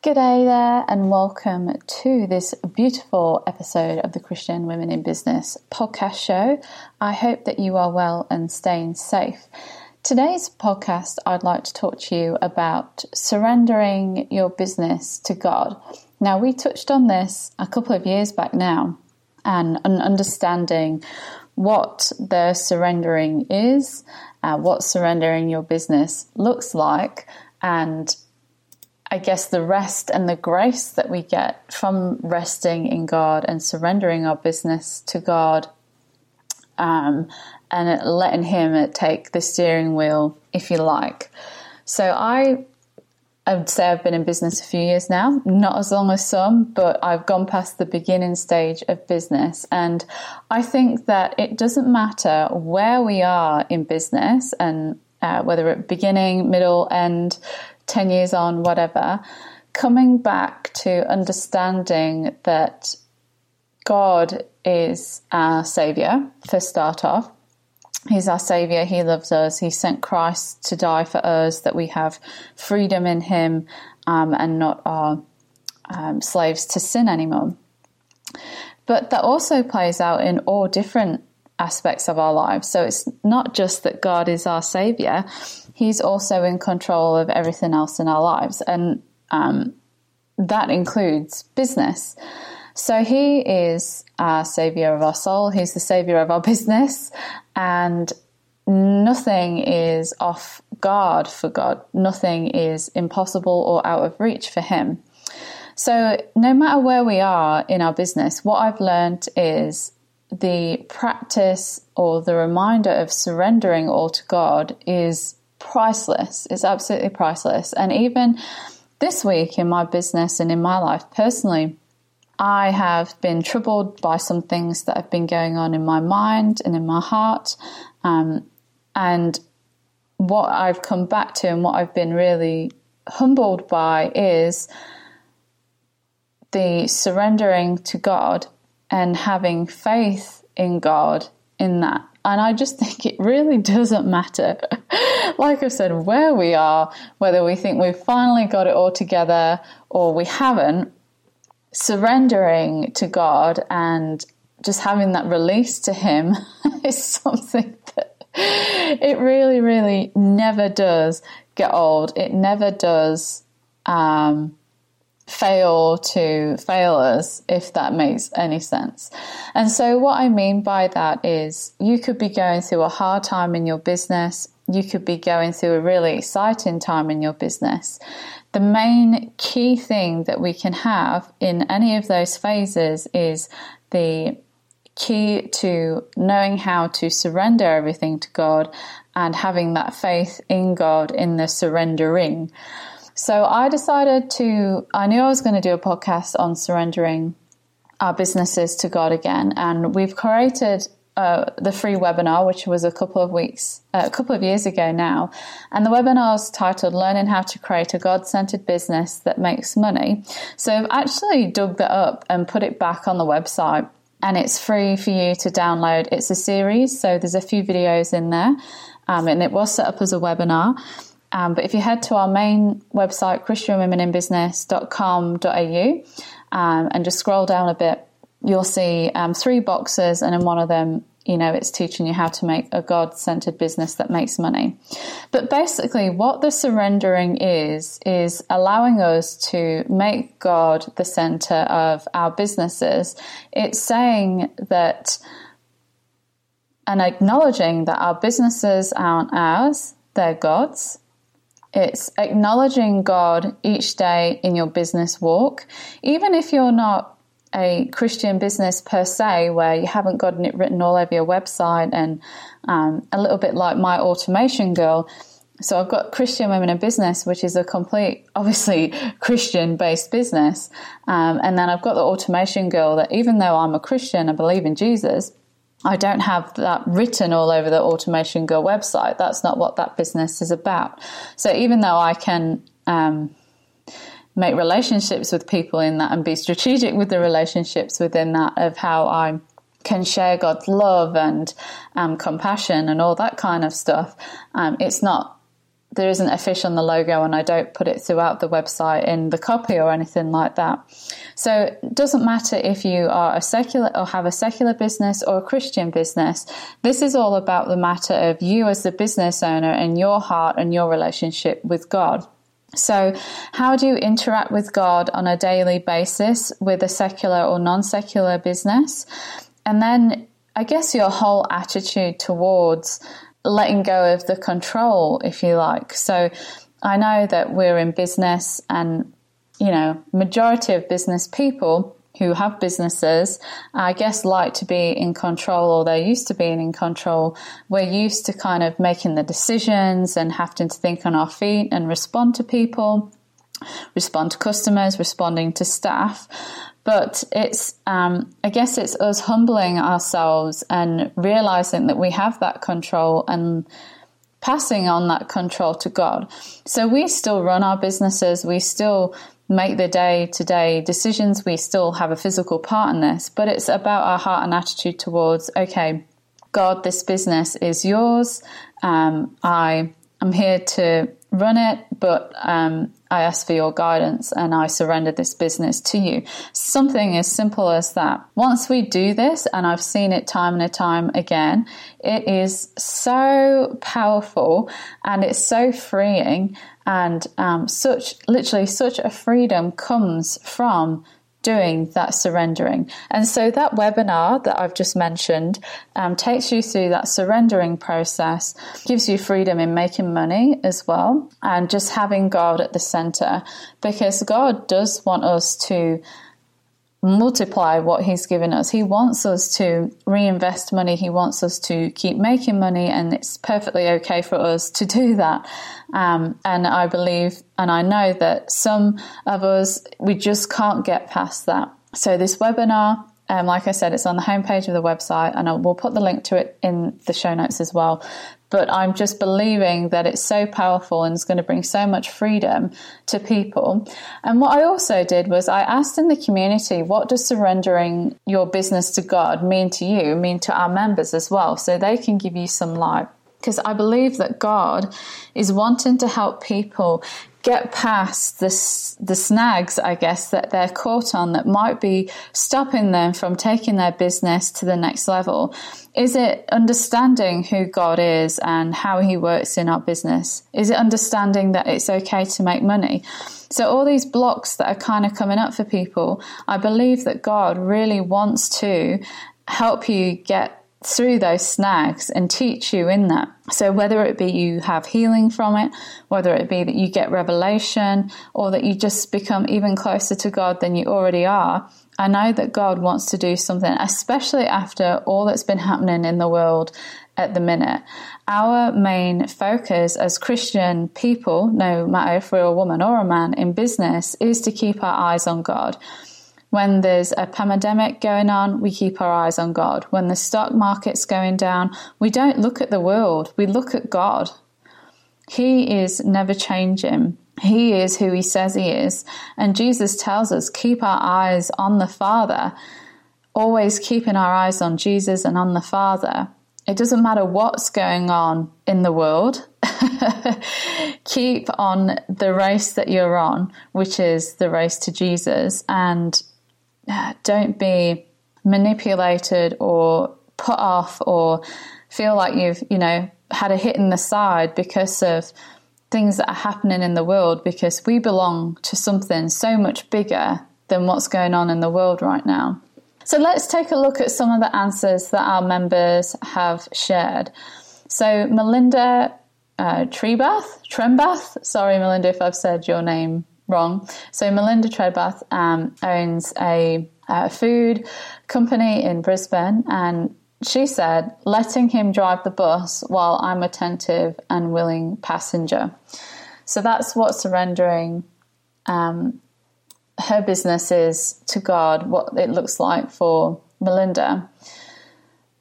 G'day there, and welcome to this beautiful episode of the Christian Women in Business podcast show. I hope that you are well and staying safe. Today's podcast, I'd like to talk to you about surrendering your business to God. Now, we touched on this a couple of years back now, and understanding what the surrendering is, uh, what surrendering your business looks like, and I guess the rest and the grace that we get from resting in God and surrendering our business to God um, and letting Him take the steering wheel, if you like. So I, I would say I've been in business a few years now, not as long as some, but I've gone past the beginning stage of business. And I think that it doesn't matter where we are in business and uh, whether at beginning, middle, end, 10 years on, whatever, coming back to understanding that God is our Savior, for start off. He's our Savior. He loves us. He sent Christ to die for us, that we have freedom in Him um, and not are um, slaves to sin anymore. But that also plays out in all different aspects of our lives. So it's not just that God is our Savior, He's also in control of everything else in our lives. And um, that includes business. So He is our Savior of our soul, He's the Savior of our business, and nothing is off guard for God, nothing is impossible or out of reach for Him. So, no matter where we are in our business, what I've learned is the practice or the reminder of surrendering all to God is priceless. It's absolutely priceless. And even this week in my business and in my life personally, I have been troubled by some things that have been going on in my mind and in my heart. Um, and what I've come back to and what I've been really humbled by is the surrendering to God and having faith in God in that. And I just think it really doesn't matter, like I said, where we are, whether we think we've finally got it all together or we haven't, surrendering to God and just having that release to Him is something that it really, really never does get old. It never does um, fail to fail us, if that makes any sense. And so, what I mean by that is you could be going through a hard time in your business, you could be going through a really exciting time in your business. The main key thing that we can have in any of those phases is the key to knowing how to surrender everything to God and having that faith in God in the surrendering. So I decided to, I knew I was going to do a podcast on surrendering our businesses to God again. And we've created uh, the free webinar, which was a couple of weeks, uh, a couple of years ago now. And the webinar is titled Learning How to Create a God Centered Business That Makes Money. So I've actually dug that up and put it back on the website. And it's free for you to download. It's a series, so there's a few videos in there. Um, and it was set up as a webinar. Um, but if you head to our main website, christianwomeninbusiness.com.au, um, and just scroll down a bit, you'll see um, three boxes, and in one of them, you know, it's teaching you how to make a God centered business that makes money. But basically, what the surrendering is, is allowing us to make God the center of our businesses. It's saying that and acknowledging that our businesses aren't ours, they're God's it's acknowledging God each day in your business walk, even if you're not a Christian business per se, where you haven't gotten it written all over your website, and um, a little bit like my automation girl. So I've got Christian Women in Business, which is a complete, obviously Christian based business. Um, and then I've got the automation girl that even though I'm a Christian, I believe in Jesus, I don't have that written all over the Automation Girl website. That's not what that business is about. So even though I can um, make relationships with people in that and be strategic with the relationships within that of how I can share God's love and um, compassion and all that kind of stuff, um, it's not there isn't a fish on the logo and I don't put it throughout the website in the copy or anything like that. So it doesn't matter if you are a secular or have a secular business or a Christian business. This is all about the matter of you as the business owner and your heart and your relationship with God. So, how do you interact with God on a daily basis with a secular or non secular business? And then, I guess, your whole attitude towards letting go of the control, if you like. So I know that we're in business and, you know, majority of business people who have businesses, I guess, like to be in control or they're used to being in control. We're used to kind of making the decisions and having to think on our feet and respond to people, respond to customers, responding to staff. But it's, um, I guess it's us humbling ourselves and realizing that we have that control and passing on that control to God. So we still run our businesses, we still make the day to day decisions, we still have a physical part in this, but it's about our heart and attitude towards, okay, God, this business is yours. Um, I am here to run it, but um, I ask for your guidance and I surrender this business to you. Something as simple as that. Once we do this, and I've seen it time and time again, it is so powerful and it's so freeing, and um, such literally such a freedom comes from doing that surrendering. And so that webinar that I've just mentioned um, takes you through that surrendering process, gives you freedom in making money as well, and just having God at the center because God does want us to multiply what he's given us. He wants us to reinvest money. He wants us to keep making money, and it's perfectly okay for us to do that. Um, and I believe and I know that some of us, we just can't get past that. So, this webinar, um, like I said, it's on the homepage of the website, and I will put the link to it in the show notes as well but I'm just believing that it's so powerful and it's going to bring so much freedom to people. And what I also did was I asked in the community, what does surrendering your business to God mean to you, mean to our members as well, so they can give you some light. Because I believe that God is wanting to help people get past this, the snags, I guess, that they're caught on that might be stopping them from taking their business to the next level? Is it understanding who God is and how He works in our business? Is it understanding that it's okay to make money? So, all these blocks that are kind of coming up for people, I believe that God really wants to help you get through those snags and teach you in that. So, whether it be you have healing from it, whether it be that you get revelation, or that you just become even closer to God than you already are, I know that God wants to do something, especially after all that's been happening in the world at the minute. Our main focus as Christian people, no matter if we're a woman or a man in business, is to keep our eyes on God. When there's a pandemic going on, we keep our eyes on God. When the stock market's going down, we don't look at the world, we look at God. He is never changing. He is who he says he is. And Jesus tells us keep our eyes on the Father, always keeping our eyes on Jesus and on the Father. It doesn't matter what's going on in the world. keep on the race that you're on, which is the race to Jesus, and don't be manipulated or put off or feel like you've, you know, had a hit in the side because of things that are happening in the world because we belong to something so much bigger than what's going on in the world right now. So let's take a look at some of the answers that our members have shared. So Melinda uh, Trebath, Trembath, sorry Melinda if I've said your name wrong. So Melinda Trebath um, owns a, a food company in Brisbane, and she said, letting him drive the bus while I'm attentive and willing passenger. So that's what surrendering um, her business is to God, what it looks like for Melinda.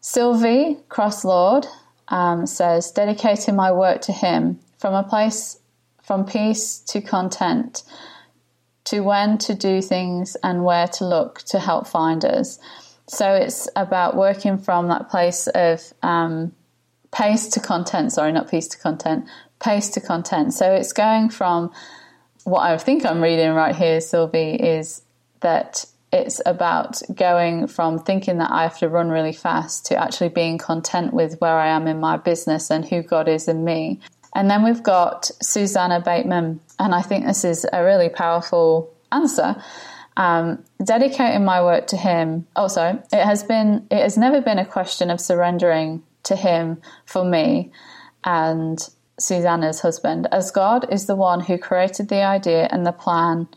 Sylvie Crosslord um, says, dedicating my work to Him from a place from peace to content, to when to do things and where to look to help find us. So it's about working from that place of um, pace to content, sorry, not peace to content, pace to content. So it's going from what I think I'm reading right here, Sylvie, is that it's about going from thinking that I have to run really fast to actually being content with where I am in my business and who God is in me. And then we've got Susanna Bateman, and I think this is a really powerful answer. Um, dedicating my work to Him. Also, it has been, it has never been a question of surrendering to Him for me and Susanna's husband, as God is the one who created the idea and the plan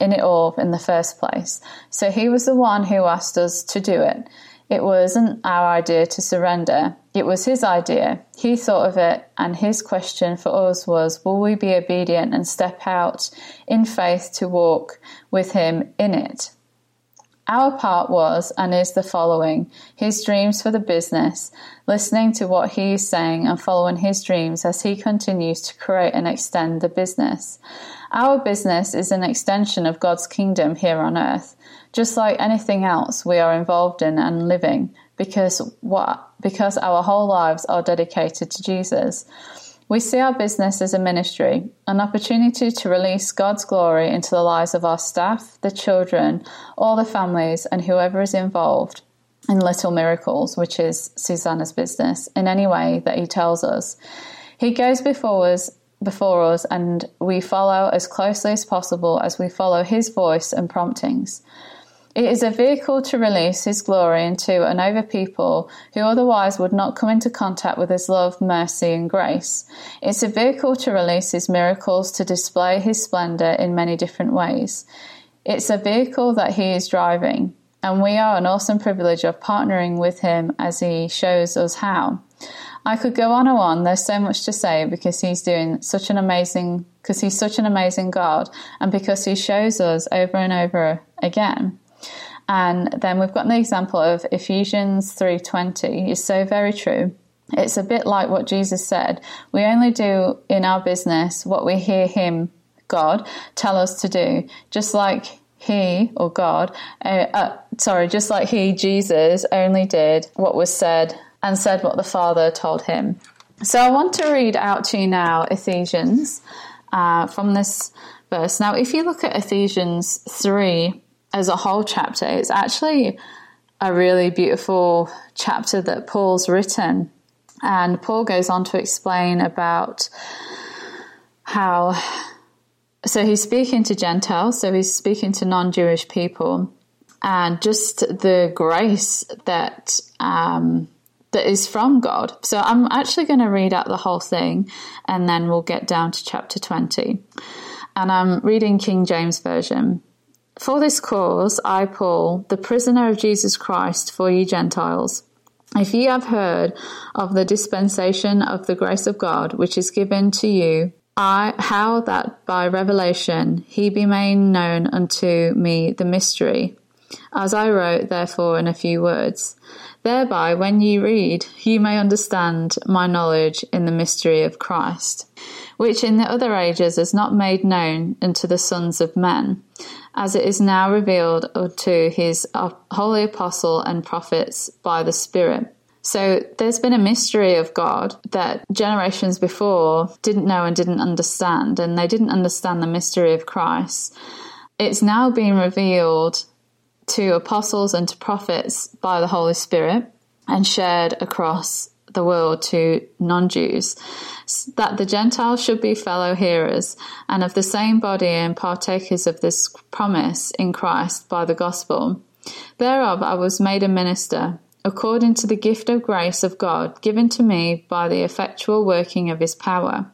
in it all in the first place. So He was the one who asked us to do it. It wasn't our idea to surrender, it was His idea. He thought of it, and His question for us was Will we be obedient and step out in faith to walk with Him in it? Our part was and is the following his dreams for the business, listening to what he is saying and following his dreams as he continues to create and extend the business. Our business is an extension of God's kingdom here on earth, just like anything else we are involved in and living, because what because our whole lives are dedicated to Jesus. We see our business as a ministry, an opportunity to release God's glory into the lives of our staff, the children, all the families, and whoever is involved in Little Miracles, which is Susanna's business, in any way that He tells us. He goes before us before us and we follow as closely as possible as we follow his voice and promptings. It is a vehicle to release His glory into and over people who otherwise would not come into contact with His love, mercy, and grace. It's a vehicle to release His miracles to display His splendor in many different ways. It's a vehicle that He is driving, and we are an awesome privilege of partnering with Him as He shows us how. I could go on and on. There's so much to say because he's doing such an amazing, because he's such an amazing God, and because he shows us over and over again and then we've got an example of Ephesians 3:20 is so very true. It's a bit like what Jesus said. We only do in our business what we hear him God tell us to do, just like he or God, uh, uh, sorry, just like he, Jesus, only did what was said and said what the Father told him. So I want to read out to you now Ephesians uh, from this verse. Now, if you look at Ephesians 3, as a whole chapter. It's actually a really beautiful chapter that Paul's written. And Paul goes on to explain about how, so he's speaking to Gentiles, so he's speaking to non Jewish people, and just the grace that. Um, that is from God. So I'm actually going to read out the whole thing and then we'll get down to chapter 20. And I'm reading King James Version. For this cause, I, Paul, the prisoner of Jesus Christ for ye Gentiles, if ye have heard of the dispensation of the grace of God which is given to you, I, how that by revelation he be made known unto me the mystery, as I wrote therefore in a few words. Thereby, when ye read, ye may understand my knowledge in the mystery of Christ, which in the other ages is not made known unto the sons of men as it is now revealed unto his holy apostle and prophets by the Spirit. So there's been a mystery of God that generations before didn't know and didn't understand, and they didn't understand the mystery of Christ. It's now being revealed to apostles and to prophets by the Holy Spirit and shared across the world to non Jews, that the Gentiles should be fellow hearers and of the same body and partakers of this promise in Christ by the gospel. Thereof I was made a minister, according to the gift of grace of God given to me by the effectual working of his power.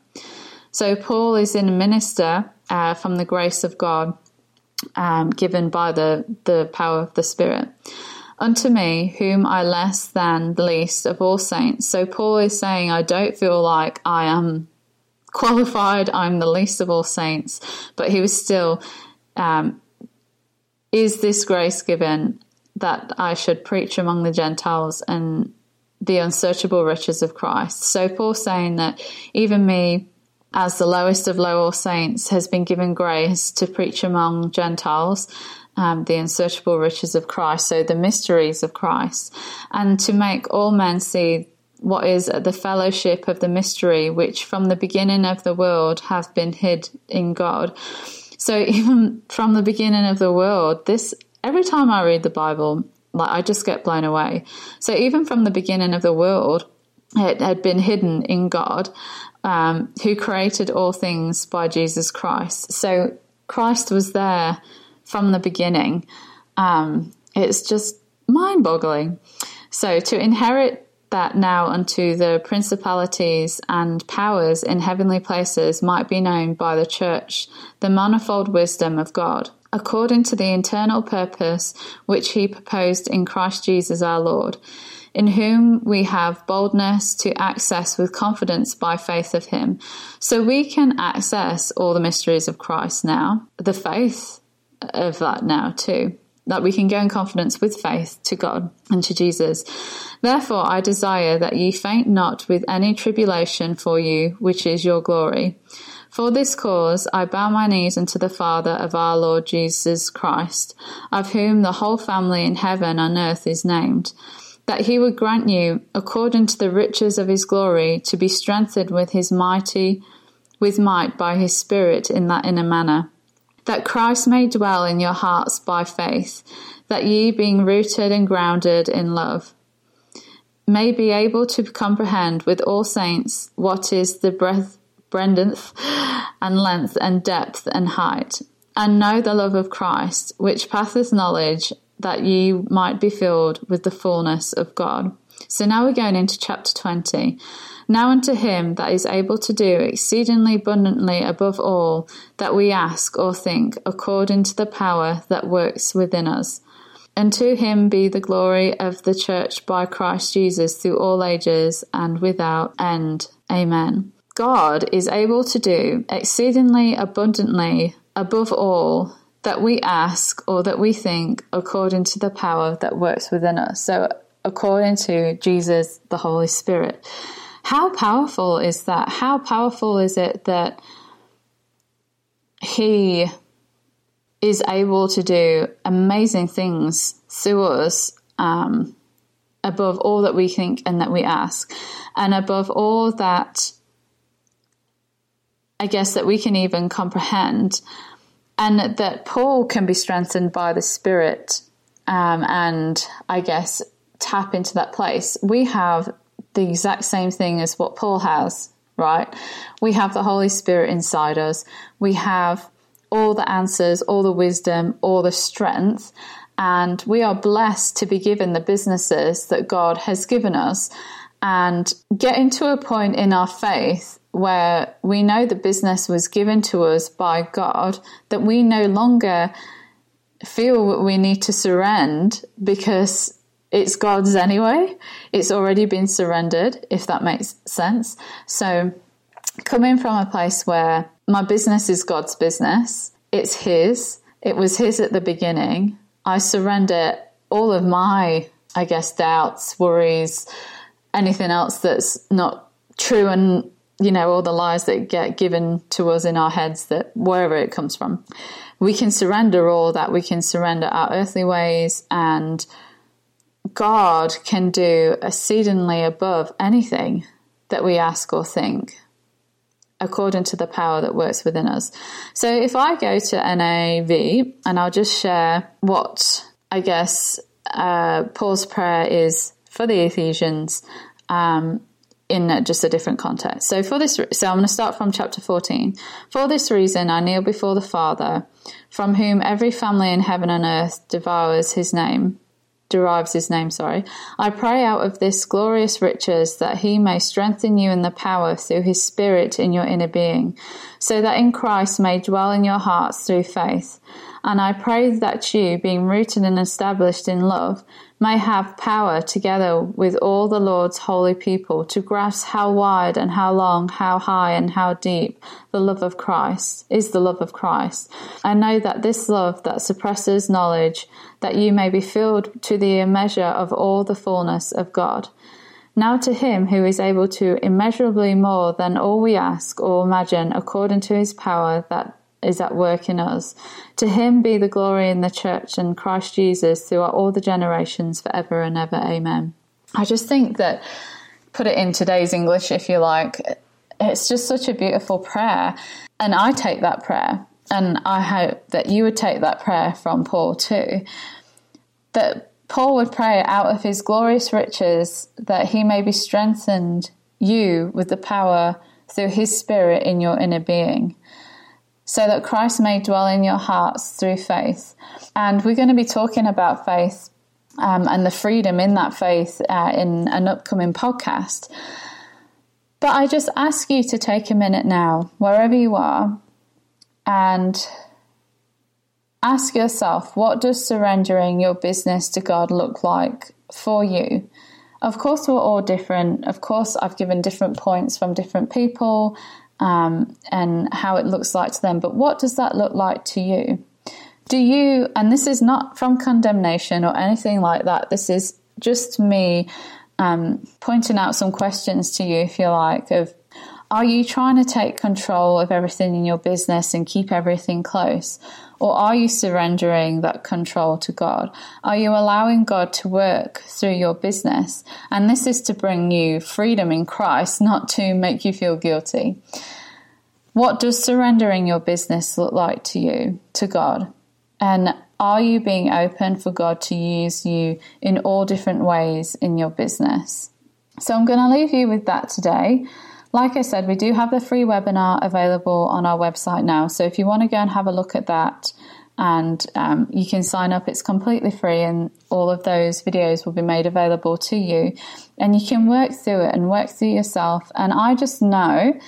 So Paul is in a minister uh, from the grace of God um, given by the, the power of the Spirit unto me, whom I less than the least of all saints. So Paul is saying, I don't feel like I am qualified, I'm the least of all saints, but he was still, um, is this grace given that I should preach among the Gentiles and the unsearchable riches of Christ? So Paul saying that even me, as the lowest of low all saints, has been given grace to preach among Gentiles um, the unsearchable riches of Christ, so the mysteries of Christ, and to make all men see what is the fellowship of the mystery, which from the beginning of the world have been hid in God. So even from the beginning of the world, this every time I read the Bible, like I just get blown away. So even from the beginning of the world, it had been hidden in God, um, who created all things by Jesus Christ. So Christ was there from the beginning. Um, it's just mind boggling. So to inherit that now unto the principalities and powers in heavenly places might be known by the church the manifold wisdom of God, according to the internal purpose which he proposed in Christ Jesus our Lord, in whom we have boldness to access with confidence by faith of him. So we can access all the mysteries of Christ now, the faith of that now too that we can go in confidence with faith to God and to Jesus. Therefore, I desire that ye faint not with any tribulation for you, which is your glory. For this cause I bow my knees unto the Father of our Lord Jesus Christ, of whom the whole family in heaven and earth is named, that he would grant you, according to the riches of his glory, to be strengthened with his mighty, with might by his Spirit in that inner manner that Christ may dwell in your hearts by faith, that ye, being rooted and grounded in love, may be able to comprehend with all saints what is the breadth, breadth, and length, and depth, and height, and know the love of Christ, which passeth knowledge, that ye might be filled with the fullness of God. So now we're going into chapter 20. Now unto him that is able to do exceedingly abundantly above all that we ask or think, according to the power that works within us. And to him be the glory of the church by Christ Jesus through all ages and without end. Amen. God is able to do exceedingly abundantly above all that we ask or that we think according to the power that works within us. So, according to Jesus, the Holy Spirit. How powerful is that? How powerful is it that he is able to do amazing things through us um, above all that we think and that we ask, and above all that I guess that we can even comprehend, and that Paul can be strengthened by the Spirit, um, and I guess tap into that place. We have the exact same thing as what Paul has, right? We have the Holy Spirit inside us. We have all the answers, all the wisdom, all the strength. And we are blessed to be given the businesses that God has given us and getting to a point in our faith where we know the business was given to us by God, that we no longer feel we need to surrender because it's God's anyway. It's already been surrendered, if that makes sense. So, coming from a place where my business is God's business, it's His, it was His at the beginning. I surrender all of my, I guess, doubts, worries, anything else that's not true, and you know, all the lies that get given to us in our heads that wherever it comes from. We can surrender all that. We can surrender our earthly ways and God can do exceedingly above anything that we ask or think according to the power that works within us. So if I go to NIV and I'll just share what I guess uh, Paul's prayer is for the Ephesians um, in just a different context. So for this, so I'm going to start from chapter 14. For this reason, I kneel before the Father, from whom every family in heaven and earth devours his name derives his name, sorry. I pray out of this glorious riches that he may strengthen you in the power through his spirit in your inner being, so that in Christ may dwell in your hearts through faith. And I pray that you, being rooted and established in love, may have power together with all the Lord's holy people to grasp how wide and how long, how high and how deep the love of Christ is the love of Christ. I know that this love that suppresses knowledge, that you may be filled to the measure of all the fullness of God. Now to him who is able to immeasurably more than all we ask or imagine according to his power that is at work in us. To him be the glory in the church and Christ Jesus throughout all the generations forever and ever. Amen. I just think that put it in today's English, if you like, it's just such a beautiful prayer. And I take that prayer, and I hope that you would take that prayer from Paul too. That Paul would pray out of his glorious riches that he may be strengthened you with the power through his spirit in your inner being, so that Christ may dwell in your hearts through faith. And we're going to be talking about faith um, and the freedom in that faith uh, in an upcoming podcast. But I just ask you to take a minute now, wherever you are, and ask yourself what does surrendering your business to God look like for you? Of course, we're all different. Of course, I've given different points from different people um, and how it looks like to them. But what does that look like to you? Do you, and this is not from condemnation or anything like that, this is just me um, pointing out some questions to you, if you like, of are you trying to take control of everything in your business and keep everything close? Or are you surrendering that control to God? Are you allowing God to work through your business? And this is to bring you freedom in Christ, not to make you feel guilty. What does surrendering your business look like to you, to God? And are you being open for God to use you in all different ways in your business? So I'm going to leave you with that today. Like I said, we do have the free webinar available on our website now. So if you want to go and have a look at that, and um, you can sign up, it's completely free, and all of those videos will be made available to you. And you can work through it and work through yourself. And I just know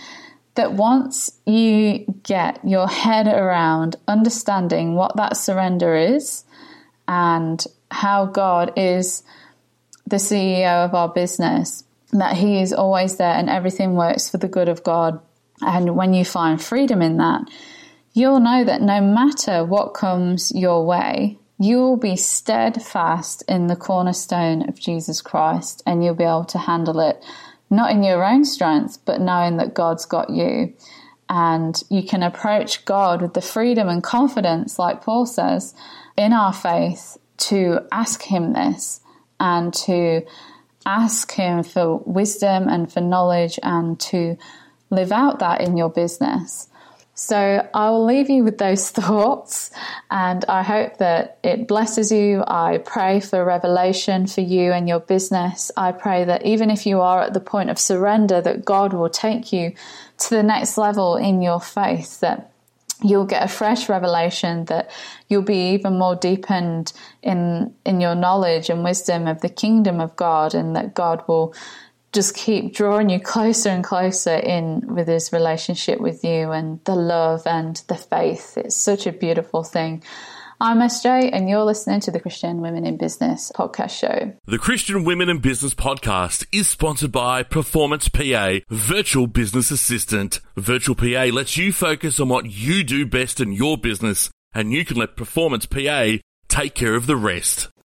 that once you get your head around understanding what that surrender is and how God is the CEO of our business, that He is always there and everything works for the good of God. And when you find freedom in that, you'll know that no matter what comes your way, you will be steadfast in the cornerstone of Jesus Christ and you'll be able to handle it, not in your own strength, but knowing that God's got you. And you can approach God with the freedom and confidence, like Paul says, in our faith to ask Him this and to ask Him for wisdom and for knowledge and to live out that in your business. So I will leave you with those thoughts and I hope that it blesses you. I pray for revelation for you and your business. I pray that even if you are at the point of surrender, that God will take you to the next level in your faith, that you'll get a fresh revelation that you'll be even more deepened in in your knowledge and wisdom of the kingdom of God and that God will just keep drawing you closer and closer in with his relationship with you and the love and the faith. It's such a beautiful thing I'm SJ, and you're listening to the Christian Women in Business podcast show. The Christian Women in Business podcast is sponsored by Performance PA, Virtual Business Assistant. Virtual PA lets you focus on what you do best in your business, and you can let Performance PA take care of the rest.